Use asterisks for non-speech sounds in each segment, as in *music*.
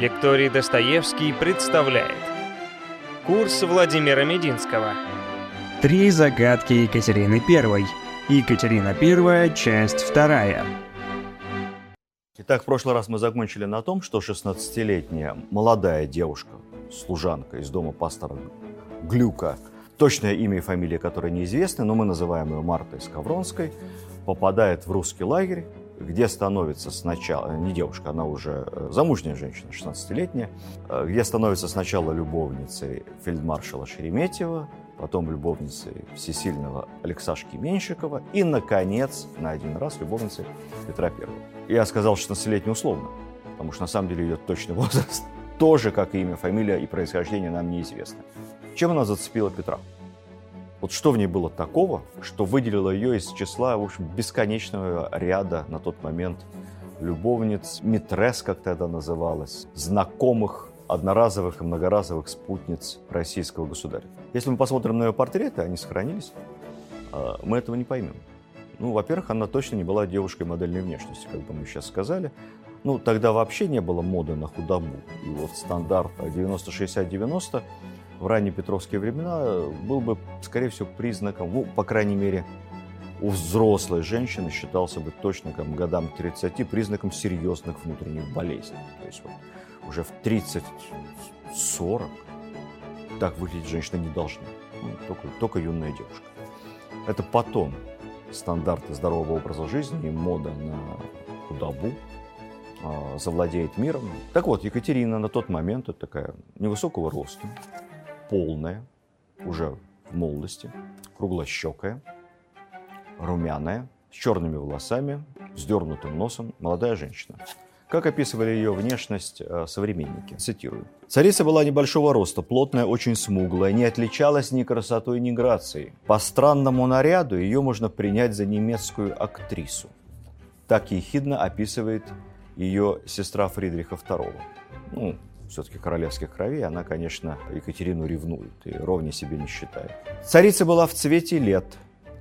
Лекторий Достоевский представляет Курс Владимира Мединского Три загадки Екатерины I. Екатерина I, часть вторая. Итак, в прошлый раз мы закончили на том, что 16-летняя молодая девушка, служанка из дома пастора Глюка, точное имя и фамилия которой неизвестны, но мы называем ее Мартой Скавронской, попадает в русский лагерь, где становится сначала, не девушка, она уже э, замужняя женщина, 16-летняя, э, где становится сначала любовницей фельдмаршала Шереметьева, потом любовницей всесильного Алексашки Меньшикова и, наконец, на один раз любовницей Петра I. Я сказал 16-летний условно, потому что на самом деле ее точный *laughs* возраст тоже, как и имя, фамилия и происхождение нам неизвестно. Чем она зацепила Петра? Вот что в ней было такого, что выделило ее из числа, в общем, бесконечного ряда на тот момент любовниц, митрес, как тогда называлось, знакомых, одноразовых и многоразовых спутниц российского государя. Если мы посмотрим на ее портреты, они сохранились, а, мы этого не поймем. Ну, во-первых, она точно не была девушкой модельной внешности, как бы мы сейчас сказали. Ну, тогда вообще не было моды на худобу. И вот стандарт 90-60-90 в ранние петровские времена был бы, скорее всего, признаком, ну, по крайней мере, у взрослой женщины считался бы точно к годам 30 признаком серьезных внутренних болезней. То есть вот, уже в 30-40 так выглядеть женщина не должна. Ну, только, только юная девушка. Это потом стандарты здорового образа жизни и мода на худобу э, завладеет миром. Так вот, Екатерина на тот момент, это такая невысокого роста, полная, уже в молодости, круглощекая, румяная, с черными волосами, с дернутым носом, молодая женщина. Как описывали ее внешность э, современники? Цитирую. «Царица была небольшого роста, плотная, очень смуглая, не отличалась ни красотой, ни грацией. По странному наряду ее можно принять за немецкую актрису». Так ехидно описывает ее сестра Фридриха II. Ну, все-таки королевских кровей, она, конечно, Екатерину ревнует и ровнее себе не считает. Царица была в цвете лет,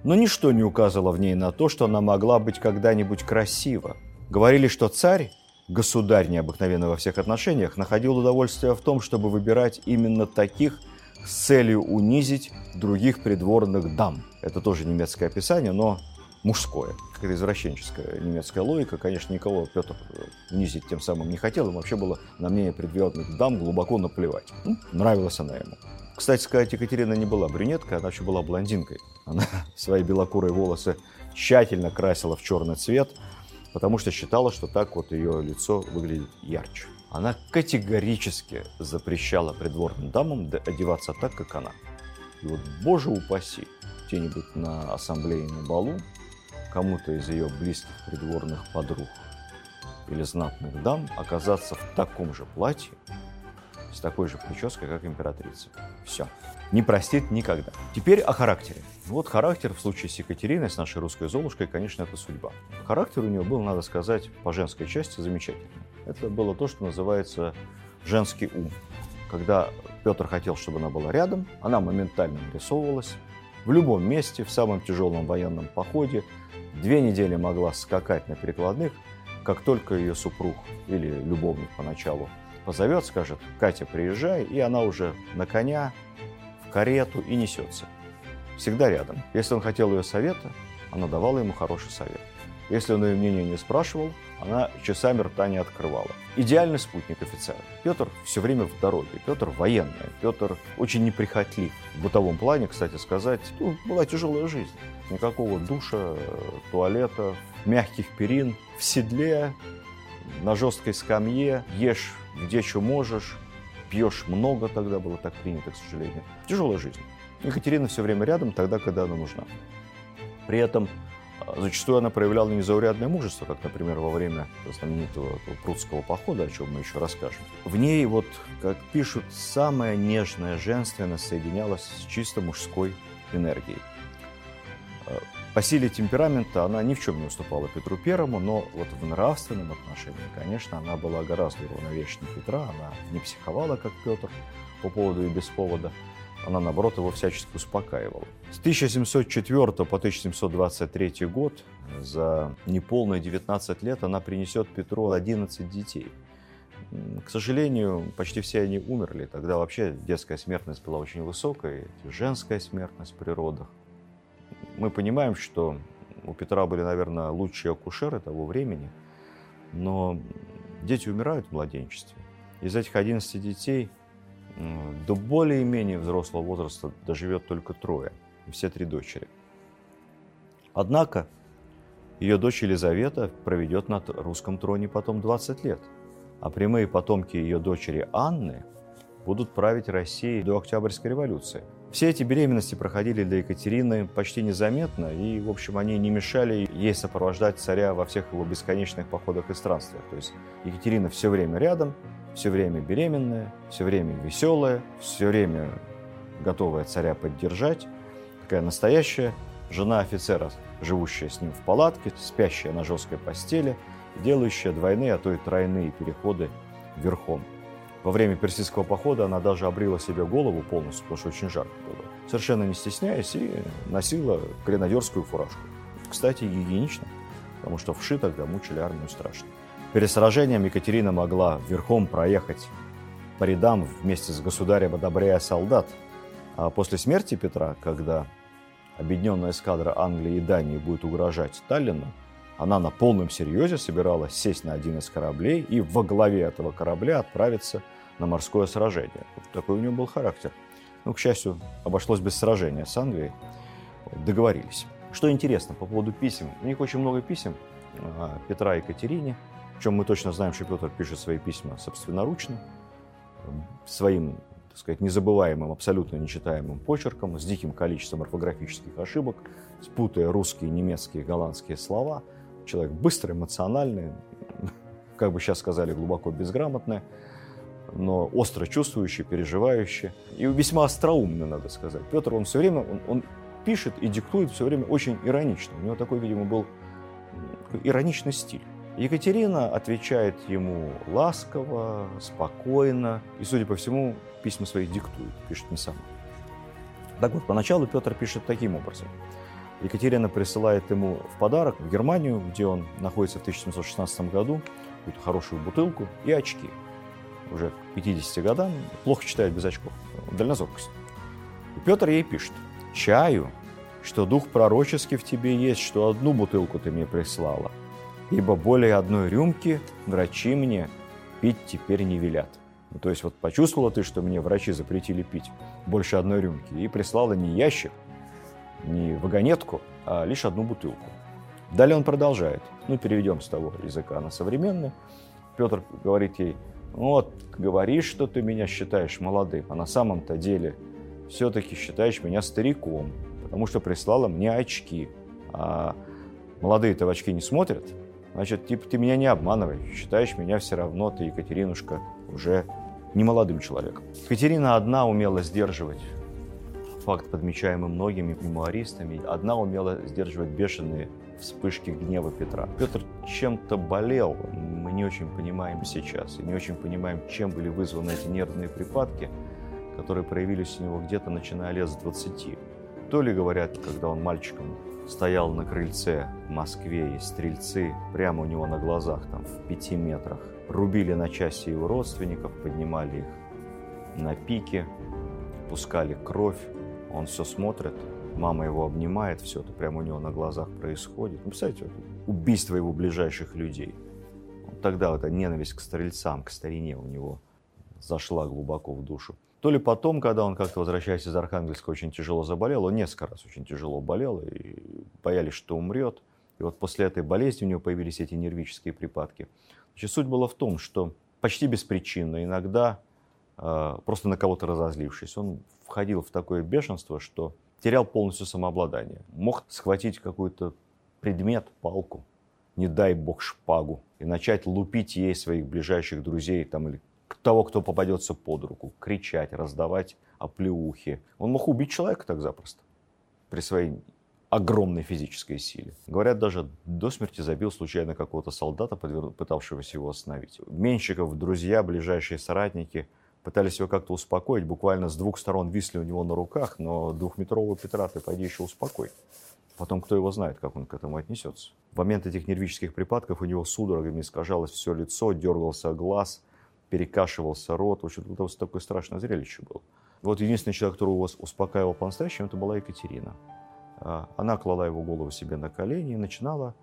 но ничто не указывало в ней на то, что она могла быть когда-нибудь красива. Говорили, что царь, государь необыкновенный во всех отношениях, находил удовольствие в том, чтобы выбирать именно таких с целью унизить других придворных дам. Это тоже немецкое описание, но мужское. Какая-то извращенческая немецкая логика. Конечно, никого Петр унизить тем самым не хотел. Ему вообще было на мнение предверных дам глубоко наплевать. Ну, нравилась она ему. Кстати сказать, Екатерина не была брюнеткой, она вообще была блондинкой. Она *laughs* свои белокурые волосы тщательно красила в черный цвет, потому что считала, что так вот ее лицо выглядит ярче. Она категорически запрещала придворным дамам одеваться так, как она. И вот, боже упаси, где-нибудь на ассамблее на балу кому-то из ее близких придворных подруг или знатных дам оказаться в таком же платье, с такой же прической, как императрица. Все. Не простит никогда. Теперь о характере. Вот характер в случае с Екатериной, с нашей русской Золушкой, конечно, это судьба. Характер у нее был, надо сказать, по женской части замечательный. Это было то, что называется женский ум. Когда Петр хотел, чтобы она была рядом, она моментально нарисовывалась, в любом месте, в самом тяжелом военном походе, две недели могла скакать на перекладных, как только ее супруг или любовник поначалу позовет, скажет, Катя, приезжай, и она уже на коня, в карету и несется. Всегда рядом. Если он хотел ее совета, она давала ему хороший совет. Если он ее мнение не спрашивал, она часами рта не открывала. Идеальный спутник офицера. Петр все время в дороге. Петр военный. Петр очень неприхотлив. В бытовом плане, кстати сказать, ну, была тяжелая жизнь. Никакого душа, туалета, мягких перин. В седле, на жесткой скамье, ешь где что можешь, пьешь много, тогда было так принято, к сожалению. Тяжелая жизнь. Екатерина все время рядом, тогда, когда она нужна. При этом Зачастую она проявляла незаурядное мужество, как, например, во время знаменитого прудского похода, о чем мы еще расскажем. В ней, вот, как пишут, самая нежная женственность соединялась с чисто мужской энергией. Э, по силе темперамента она ни в чем не уступала Петру Первому, но вот в нравственном отношении, конечно, она была гораздо уравновешеннее Петра, она не психовала, как Петр, по поводу и без повода – она, наоборот, его всячески успокаивала. С 1704 по 1723 год, за неполные 19 лет, она принесет Петру 11 детей. к сожалению, почти все они умерли. Тогда вообще детская смертность была очень высокая, женская смертность при родах. Мы понимаем, что у Петра были, наверное, лучшие акушеры того времени, но дети умирают в младенчестве. Из этих 11 детей до более-менее взрослого возраста доживет только трое, все три дочери. Однако ее дочь Елизавета проведет на русском троне потом 20 лет, а прямые потомки ее дочери Анны будут править Россией до Октябрьской революции. Все эти беременности проходили для Екатерины почти незаметно, и, в общем, они не мешали ей сопровождать царя во всех его бесконечных походах и странствиях. То есть Екатерина все время рядом, все время беременная, все время веселая, все время готовая царя поддержать. Такая настоящая жена офицера, живущая с ним в палатке, спящая на жесткой постели, делающая двойные, а то и тройные переходы верхом. Во время персидского похода она даже обрила себе голову полностью, потому что очень жарко было. Совершенно не стесняясь, и носила гренадерскую фуражку. Кстати, гигиенично, потому что вши тогда мучили армию страшно. Перед сражением Екатерина могла верхом проехать по рядам вместе с государем, одобряя солдат. А после смерти Петра, когда объединенная эскадра Англии и Дании будет угрожать Таллину, она на полном серьезе собиралась сесть на один из кораблей и во главе этого корабля отправиться на морское сражение. Вот такой у нее был характер. Ну, к счастью, обошлось без сражения с Англией. Договорились. Что интересно по поводу писем. У них очень много писем а, Петра и Екатерине. Причем мы точно знаем, что Петр пишет свои письма собственноручно, своим так сказать, незабываемым, абсолютно нечитаемым почерком, с диким количеством орфографических ошибок, спутая русские, немецкие, голландские слова. Человек быстрый, эмоциональный, как бы сейчас сказали, глубоко безграмотный, но остро чувствующий, переживающий и весьма остроумный, надо сказать. Петр, он все время, он, он пишет и диктует все время очень иронично. У него такой, видимо, был ироничный стиль. Екатерина отвечает ему ласково, спокойно и, судя по всему, письма свои диктует, пишет не сама. Так вот, поначалу Петр пишет таким образом. Екатерина присылает ему в подарок в Германию, где он находится в 1716 году, какую-то хорошую бутылку и очки. Уже к 50 годам плохо читает без очков. Дальнозоркость. И Петр ей пишет. «Чаю, что дух пророческий в тебе есть, что одну бутылку ты мне прислала, ибо более одной рюмки врачи мне пить теперь не велят». Ну, то есть вот почувствовала ты, что мне врачи запретили пить больше одной рюмки, и прислала не ящик, не вагонетку, а лишь одну бутылку. Далее он продолжает. Ну, переведем с того языка на современный. Петр говорит ей, вот, говоришь, что ты меня считаешь молодым, а на самом-то деле все-таки считаешь меня стариком, потому что прислала мне очки. А молодые-то в очки не смотрят, значит, типа ты меня не обманывай, считаешь меня все равно, ты, Екатеринушка, уже не молодым человеком. Екатерина одна умела сдерживать факт, подмечаемый многими мемуаристами, одна умела сдерживать бешеные вспышки гнева Петра. Петр чем-то болел, мы не очень понимаем сейчас, и не очень понимаем, чем были вызваны эти нервные припадки, которые проявились у него где-то начиная лет с 20. То ли, говорят, когда он мальчиком стоял на крыльце в Москве, и стрельцы прямо у него на глазах, там, в пяти метрах, рубили на части его родственников, поднимали их на пике, пускали кровь. Он все смотрит, мама его обнимает, все это прямо у него на глазах происходит. Ну, представляете, убийство его ближайших людей. Тогда эта ненависть к стрельцам, к старине у него зашла глубоко в душу. То ли потом, когда он как-то, возвращаясь из Архангельска, очень тяжело заболел, он несколько раз очень тяжело болел, и боялись, что умрет. И вот после этой болезни у него появились эти нервические припадки. Значит, суть была в том, что почти беспричинно, иногда просто на кого-то разозлившись, он входил в такое бешенство, что терял полностью самообладание. Мог схватить какой-то предмет, палку, не дай бог шпагу, и начать лупить ей своих ближайших друзей там, или того, кто попадется под руку, кричать, раздавать оплеухи. Он мог убить человека так запросто при своей огромной физической силе. Говорят, даже до смерти забил случайно какого-то солдата, пытавшегося его остановить. Меньшиков, друзья, ближайшие соратники пытались его как-то успокоить. Буквально с двух сторон висли у него на руках, но двухметрового Петра ты пойди еще успокой. Потом кто его знает, как он к этому отнесется. В момент этих нервических припадков у него судорогами искажалось все лицо, дергался глаз, перекашивался рот. В общем, это вот такое страшное зрелище было. Вот единственный человек, который вас успокаивал по-настоящему, это была Екатерина. А, она клала его голову себе на колени и начинала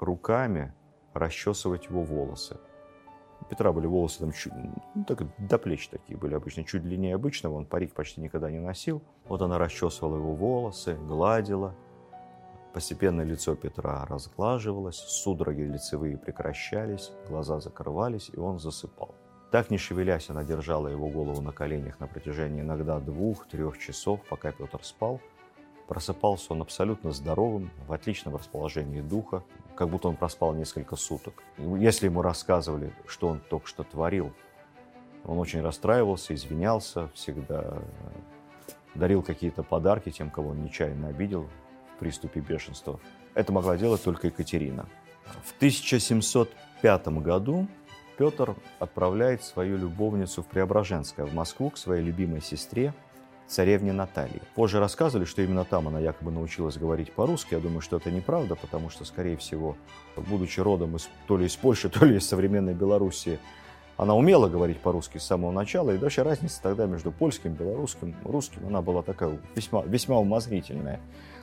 руками расчесывать его волосы. Петра были волосы там чуть, ну, так, до плеч такие были обычно, чуть длиннее обычного, он парик почти никогда не носил. Вот она расчесывала его волосы, гладила. Постепенно лицо Петра разглаживалось, судороги лицевые прекращались, глаза закрывались, и он засыпал. Так не шевелясь, она держала его голову на коленях на протяжении иногда двух-трех часов, пока Петр спал. Просыпался он абсолютно здоровым, в отличном расположении духа, как будто он проспал несколько суток. Если ему рассказывали, что он только что творил, он очень расстраивался, извинялся, всегда дарил какие-то подарки тем, кого он нечаянно обидел в приступе бешенства. Это могла делать только Екатерина. В 1705 году Петр отправляет свою любовницу в Преображенское, в Москву, к своей любимой сестре, царевне Наталье. Позже рассказывали, что именно там она якобы научилась говорить по-русски. Я думаю, что это неправда, потому что, скорее всего, будучи родом из, то ли из Польши, *laughs* то ли из современной Белоруссии, она умела говорить по-русски с самого начала, и даже разница тогда между польским, белорусским, русским, она была такая весьма, весьма умозрительная.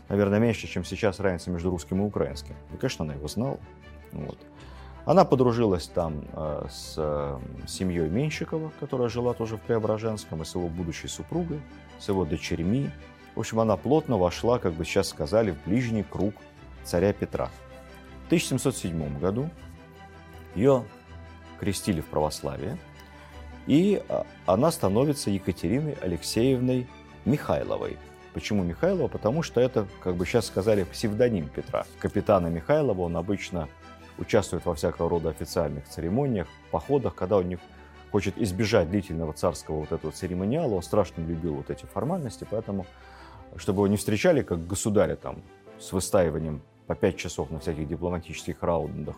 Наверное, меньше, чем сейчас разница между русским и украинским. И, конечно, она его знала. Вот. Она подружилась там э, с э, семьей Менщикова, которая жила тоже в Преображенском, и с его будущей супругой, с его дочерьми. В общем, она плотно вошла, как бы сейчас сказали, в ближний круг царя Петра. В 1707 году ее крестили в православие, и э, она становится Екатериной Алексеевной Михайловой. Почему Михайлова? Потому что это, как бы сейчас сказали, псевдоним Петра. Капитана Михайлова он обычно участвует во всякого рода официальных церемониях, походах, когда он не хочет избежать длительного царского вот этого церемониала, он страшно любил вот эти формальности, поэтому, чтобы его не встречали как государя там с выстаиванием по пять часов на всяких дипломатических раундах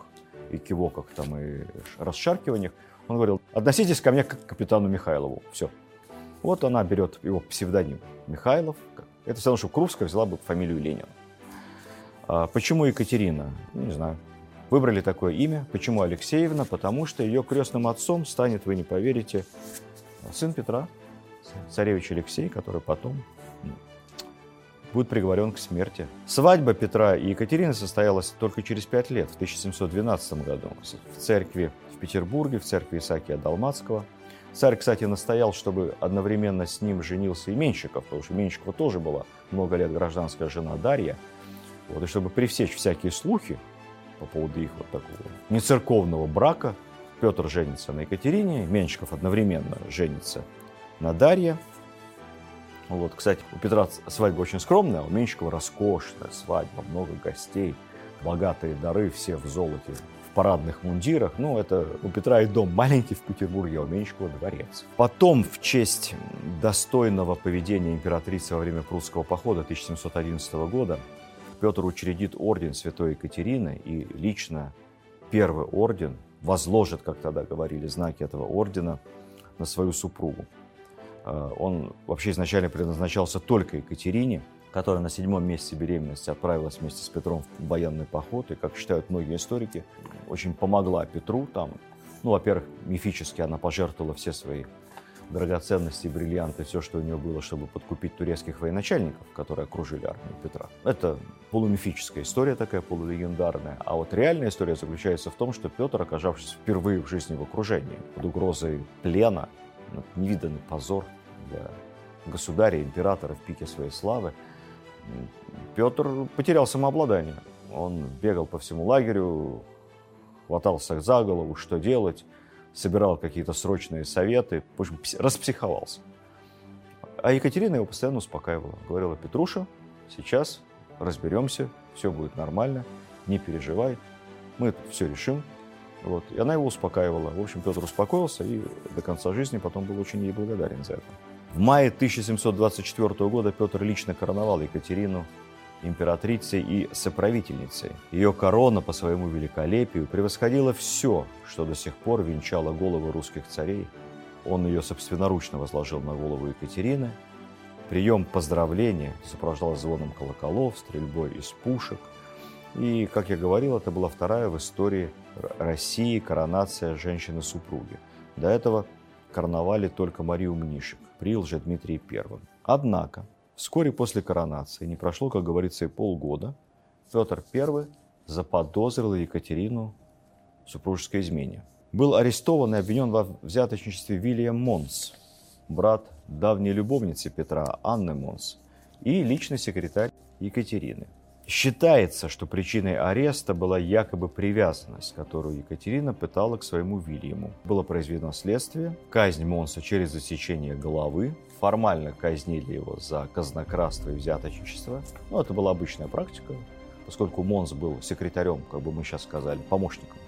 и кивоках там и расшаркиваниях, он говорил, относитесь ко мне как к капитану Михайлову, все. Вот она берет его псевдоним Михайлов. Это все равно, что Крупская взяла бы фамилию Ленина. А почему Екатерина? Не знаю. Выбрали такое имя. Почему Алексеевна? Потому что ее крестным отцом станет, вы не поверите, сын Петра, царевич Алексей, который потом будет приговорен к смерти. Свадьба Петра и Екатерины состоялась только через пять лет, в 1712 году, в церкви в Петербурге, в церкви Исаакия Далмацкого. Царь, кстати, настоял, чтобы одновременно с ним женился и Менщиков, потому что Менщикова тоже была много лет гражданская жена Дарья. Вот, и чтобы пресечь всякие слухи, по поводу их вот такого нецерковного брака. Петр женится на Екатерине, Менщиков одновременно женится на Дарье. Вот, кстати, у Петра свадьба очень скромная, у Менщикова роскошная свадьба, много гостей, богатые дары, все в золоте, в парадных мундирах. Ну, это у Петра и дом маленький в Петербурге, а у Менщикова дворец. Потом, в честь достойного поведения императрицы во время прусского похода 1711 года, Петр учредит орден Святой Екатерины и лично первый орден возложит, как тогда говорили, знаки этого ордена на свою супругу. Э, он вообще изначально предназначался только Екатерине, которая на седьмом месяце беременности отправилась вместе с Петром в военный поход, и, как считают многие историки, очень помогла Петру там. Ну, во-первых, мифически она пожертвовала все свои драгоценности, бриллианты, все, что у него было, чтобы подкупить турецких военачальников, которые окружили армию Петра. Это полумифическая история такая, полулегендарная. А вот реальная история заключается в том, что Петр, оказавшись впервые в жизни в окружении, под угрозой плена, ну, невиданный позор для государя, императора в пике своей славы, Петр потерял самообладание. Он бегал по всему лагерю, хватался за голову, что делать, собирал какие-то срочные советы, в общем, распсиховался. А Екатерина его постоянно успокаивала. Говорила, Петруша, сейчас разберемся, все будет нормально, не переживай, мы все решим. Вот. И она его успокаивала. В общем, Петр успокоился и до конца жизни потом был очень ей благодарен за это. В мае 1724 года Петр лично короновал Екатерину императрицей и соправительницей. Ее корона по своему великолепию превосходила все, что до сих пор венчало головы русских царей. Он ее собственноручно возложил на голову Екатерины. Прием поздравления сопровождался звоном колоколов, стрельбой из пушек. И, как я говорил, это была вторая в истории России коронация женщины-супруги. До этого короновали только Марию Мнишек при Лжедмитрии I. Однако, вскоре после коронации, не прошло, как говорится, и полгода, Петр I заподозрил Екатерину в супружеской измене. Был арестован и обвинен во взяточничестве Вильям Монс, брат давней любовницы Петра Анны Монс и личный секретарь Екатерины. Считается, что причиной ареста была якобы привязанность, которую Екатерина пытала к своему Вильяму. Было произведено следствие, казнь Монса через засечение головы, формально казнили его за казнократство и взяточничество. Ну, это была обычная практика, поскольку Монс был секретарем, как бы мы сейчас сказали, помощником,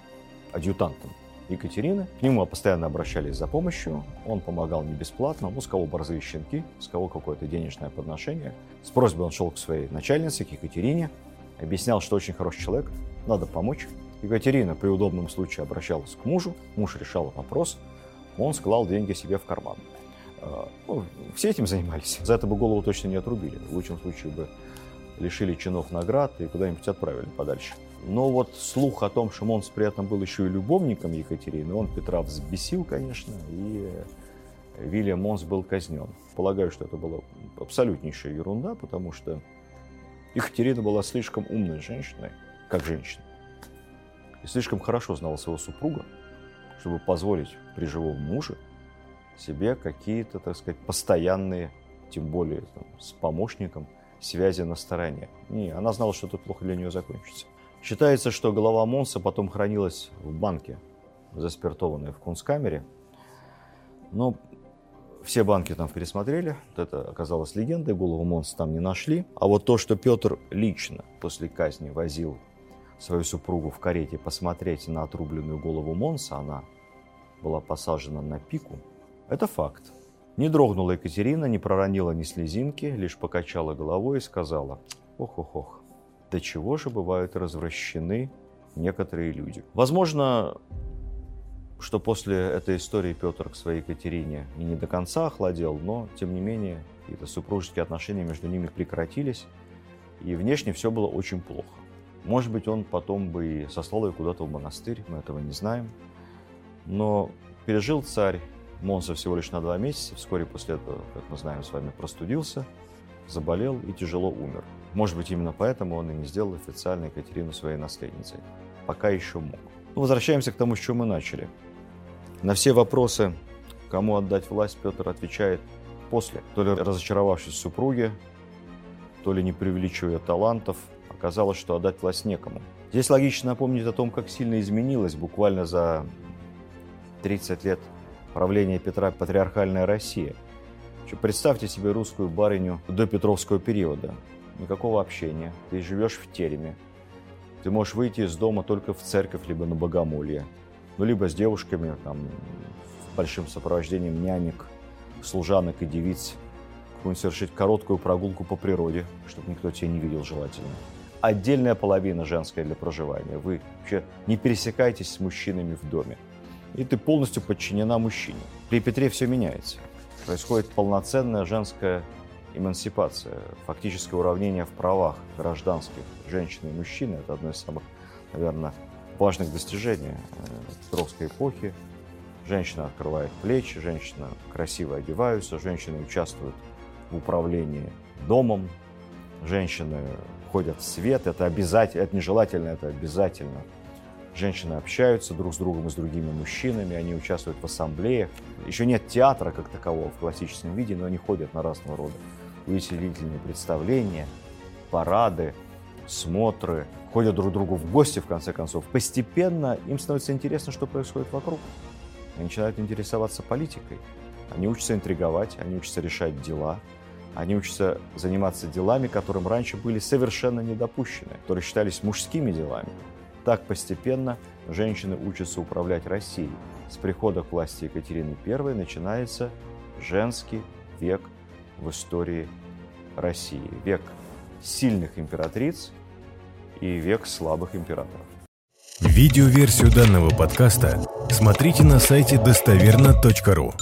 адъютантом Екатерины. К нему постоянно обращались за помощью, он помогал не бесплатно, ну, с кого борзые щенки, с кого какое-то денежное подношение. С просьбой он шел к своей начальнице, к Екатерине, объяснял, что очень хороший человек, надо помочь. Екатерина при удобном случае обращалась к мужу, муж решал вопрос, он склал деньги себе в карман. А, ну, все этим занимались. За это бы голову точно не отрубили. В лучшем случае бы лишили чинов наград и куда-нибудь отправили подальше. Но вот слух о том, что Монс при этом был еще и любовником Екатерины, он Петра взбесил, конечно, и Вильям Монс был казнен. Полагаю, что это была абсолютнейшая ерунда, потому что Екатерина была слишком умной женщиной, как женщина, и слишком хорошо знала своего супруга, чтобы позволить при живом муже себе какие-то, так сказать, постоянные, тем более там, с помощником, связи на стороне. Не, она знала, что это плохо для нее закончится. Считается, что голова Монса потом хранилась в банке, заспиртованной в кунсткамере. Но все банки там пересмотрели, вот это оказалось легендой, голову Монса там не нашли. А вот то, что Петр лично после казни возил свою супругу в карете посмотреть на отрубленную голову Монса, она была посажена на пику, это факт. Не дрогнула Екатерина, не проронила ни слезинки, лишь покачала головой и сказала «Ох-ох-ох, до чего же бывают развращены некоторые люди. Возможно, что после этой истории Петр к своей Екатерине и не до конца охладел, но, тем не менее, какие-то супружеские отношения между ними прекратились, и внешне все было очень плохо. Может быть, он потом бы и сослал ее куда-то в монастырь, мы этого не знаем. Но пережил царь Монса всего лишь на два месяца, вскоре после этого, как мы знаем с вами, простудился, заболел и тяжело умер. Может быть, именно поэтому он и не сделал официально Екатерину своей наследницей. Пока еще мог. Но возвращаемся к тому, с чего мы начали. На все вопросы, кому отдать власть, Петр отвечает после. То ли разочаровавшись в супруге, то ли не преувеличивая талантов, оказалось, что отдать власть некому. Здесь логично напомнить о том, как сильно изменилась буквально за 30 лет правления Петра патриархальная Россия. Представьте себе русскую барыню до Петровского периода никакого общения, ты живешь в тереме. Ты можешь выйти из дома только в церковь, либо на богомолье. Ну, либо с девушками, там, с большим сопровождением нянек, служанок и девиц. Какую-нибудь совершить короткую прогулку по природе, чтобы никто тебя не видел желательно. Отдельная половина женская для проживания. Вы вообще не пересекаетесь с мужчинами в доме. И ты полностью подчинена мужчине. При Петре все меняется. Происходит полноценная женская эмансипация, фактическое уравнение в правах гражданских женщины и мужчины. Это одно из самых, наверное, важных достижений э, Петровской эпохи. Женщина открывает плечи, женщина красиво одеваются, женщины участвуют в управлении домом, женщины ходят в свет, это обязательно, это нежелательно, это обязательно. Женщины общаются друг с другом и с другими мужчинами, они участвуют в ассамблеях. Еще нет театра как такового в классическом виде, но они ходят на разного рода увеселительные представления, парады, смотры, ходят друг к другу в гости, в конце концов. Постепенно им становится интересно, что происходит вокруг. Они начинают интересоваться политикой. Они учатся интриговать, они учатся решать дела, они учатся заниматься делами, которым раньше были совершенно недопущены, которые считались мужскими делами. Так постепенно женщины учатся управлять Россией. С прихода к власти Екатерины I начинается женский век в истории России. Век сильных императриц и век слабых императоров. Видеоверсию данного подкаста смотрите на сайте достоверно.ру.